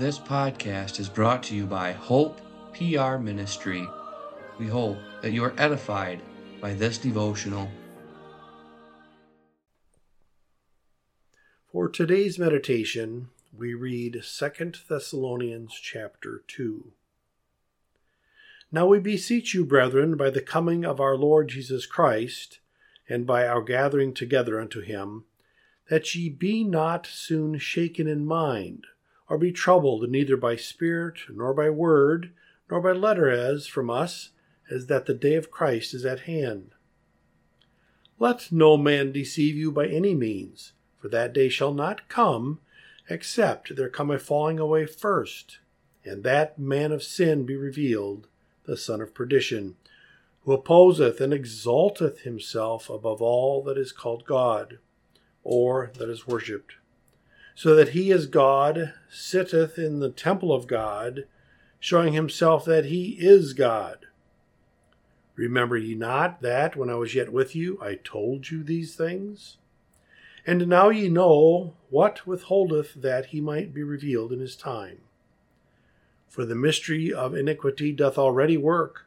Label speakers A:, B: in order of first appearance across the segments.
A: This podcast is brought to you by Hope PR Ministry. We hope that you are edified by this devotional.
B: For today's meditation, we read 2 Thessalonians chapter 2. Now we beseech you, brethren, by the coming of our Lord Jesus Christ, and by our gathering together unto him, that ye be not soon shaken in mind, or be troubled neither by spirit, nor by word, nor by letter as from us, as that the day of Christ is at hand. Let no man deceive you by any means, for that day shall not come, except there come a falling away first, and that man of sin be revealed, the son of perdition, who opposeth and exalteth himself above all that is called God, or that is worshipped, so that he as God sitteth in the temple of God, showing himself that he is God. Remember ye not that when I was yet with you I told you these things? And now ye know what withholdeth that he might be revealed in his time. For the mystery of iniquity doth already work.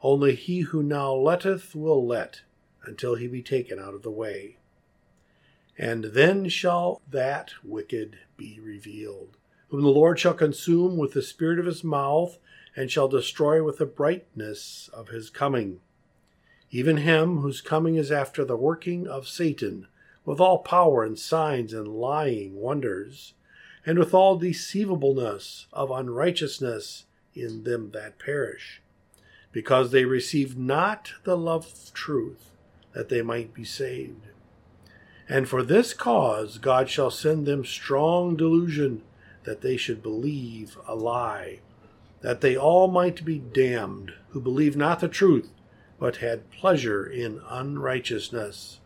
B: Only he who now letteth will let, until he be taken out of the way. And then shall that wicked be revealed, whom the Lord shall consume with the spirit of his mouth, and shall destroy with the brightness of his coming. Even him whose coming is after the working of Satan, with all power and signs and lying wonders and with all deceivableness of unrighteousness in them that perish, because they received not the love of truth, that they might be saved. And for this cause God shall send them strong delusion, that they should believe a lie, that they all might be damned, who believe not the truth, but had pleasure in unrighteousness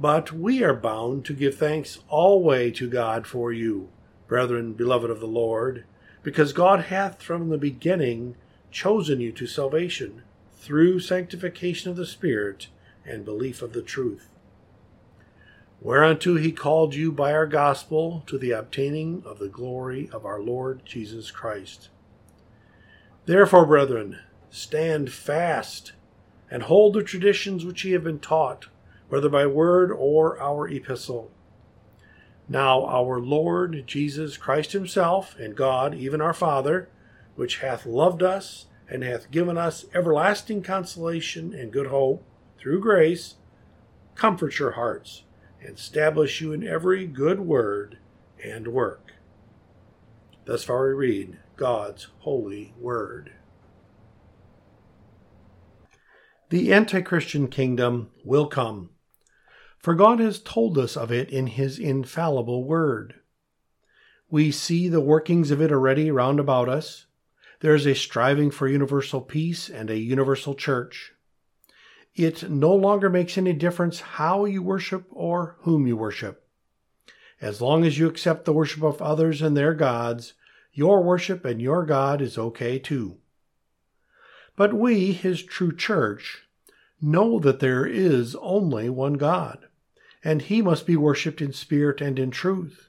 B: but we are bound to give thanks alway to God for you, brethren, beloved of the Lord, because God hath from the beginning chosen you to salvation, through sanctification of the Spirit and belief of the truth. Whereunto he called you by our gospel to the obtaining of the glory of our Lord Jesus Christ. Therefore, brethren, stand fast and hold the traditions which ye have been taught whether by word or our epistle. Now our Lord Jesus Christ Himself, and God, even our Father, which hath loved us and hath given us everlasting consolation and good hope through grace, comfort your hearts and establish you in every good word and work. Thus far we read God's holy word. The anti Christian kingdom will come for God has told us of it in His infallible Word. We see the workings of it already round about us. There is a striving for universal peace and a universal church. It no longer makes any difference how you worship or whom you worship. As long as you accept the worship of others and their gods, your worship and your God is okay too. But we, His true church, know that there is only one God and he must be worshipped in spirit and in truth.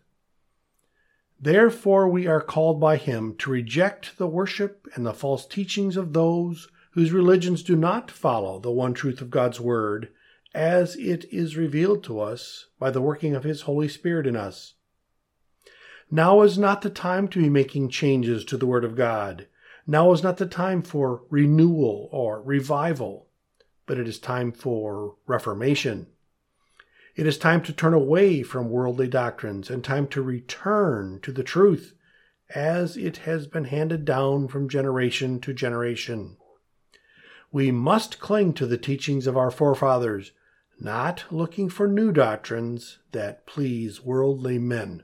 B: Therefore, we are called by him to reject the worship and the false teachings of those whose religions do not follow the one truth of God's Word as it is revealed to us by the working of His Holy Spirit in us. Now is not the time to be making changes to the Word of God. Now is not the time for renewal or revival, but it is time for reformation. It is time to turn away from worldly doctrines and time to return to the truth as it has been handed down from generation to generation. We must cling to the teachings of our forefathers, not looking for new doctrines that please worldly men.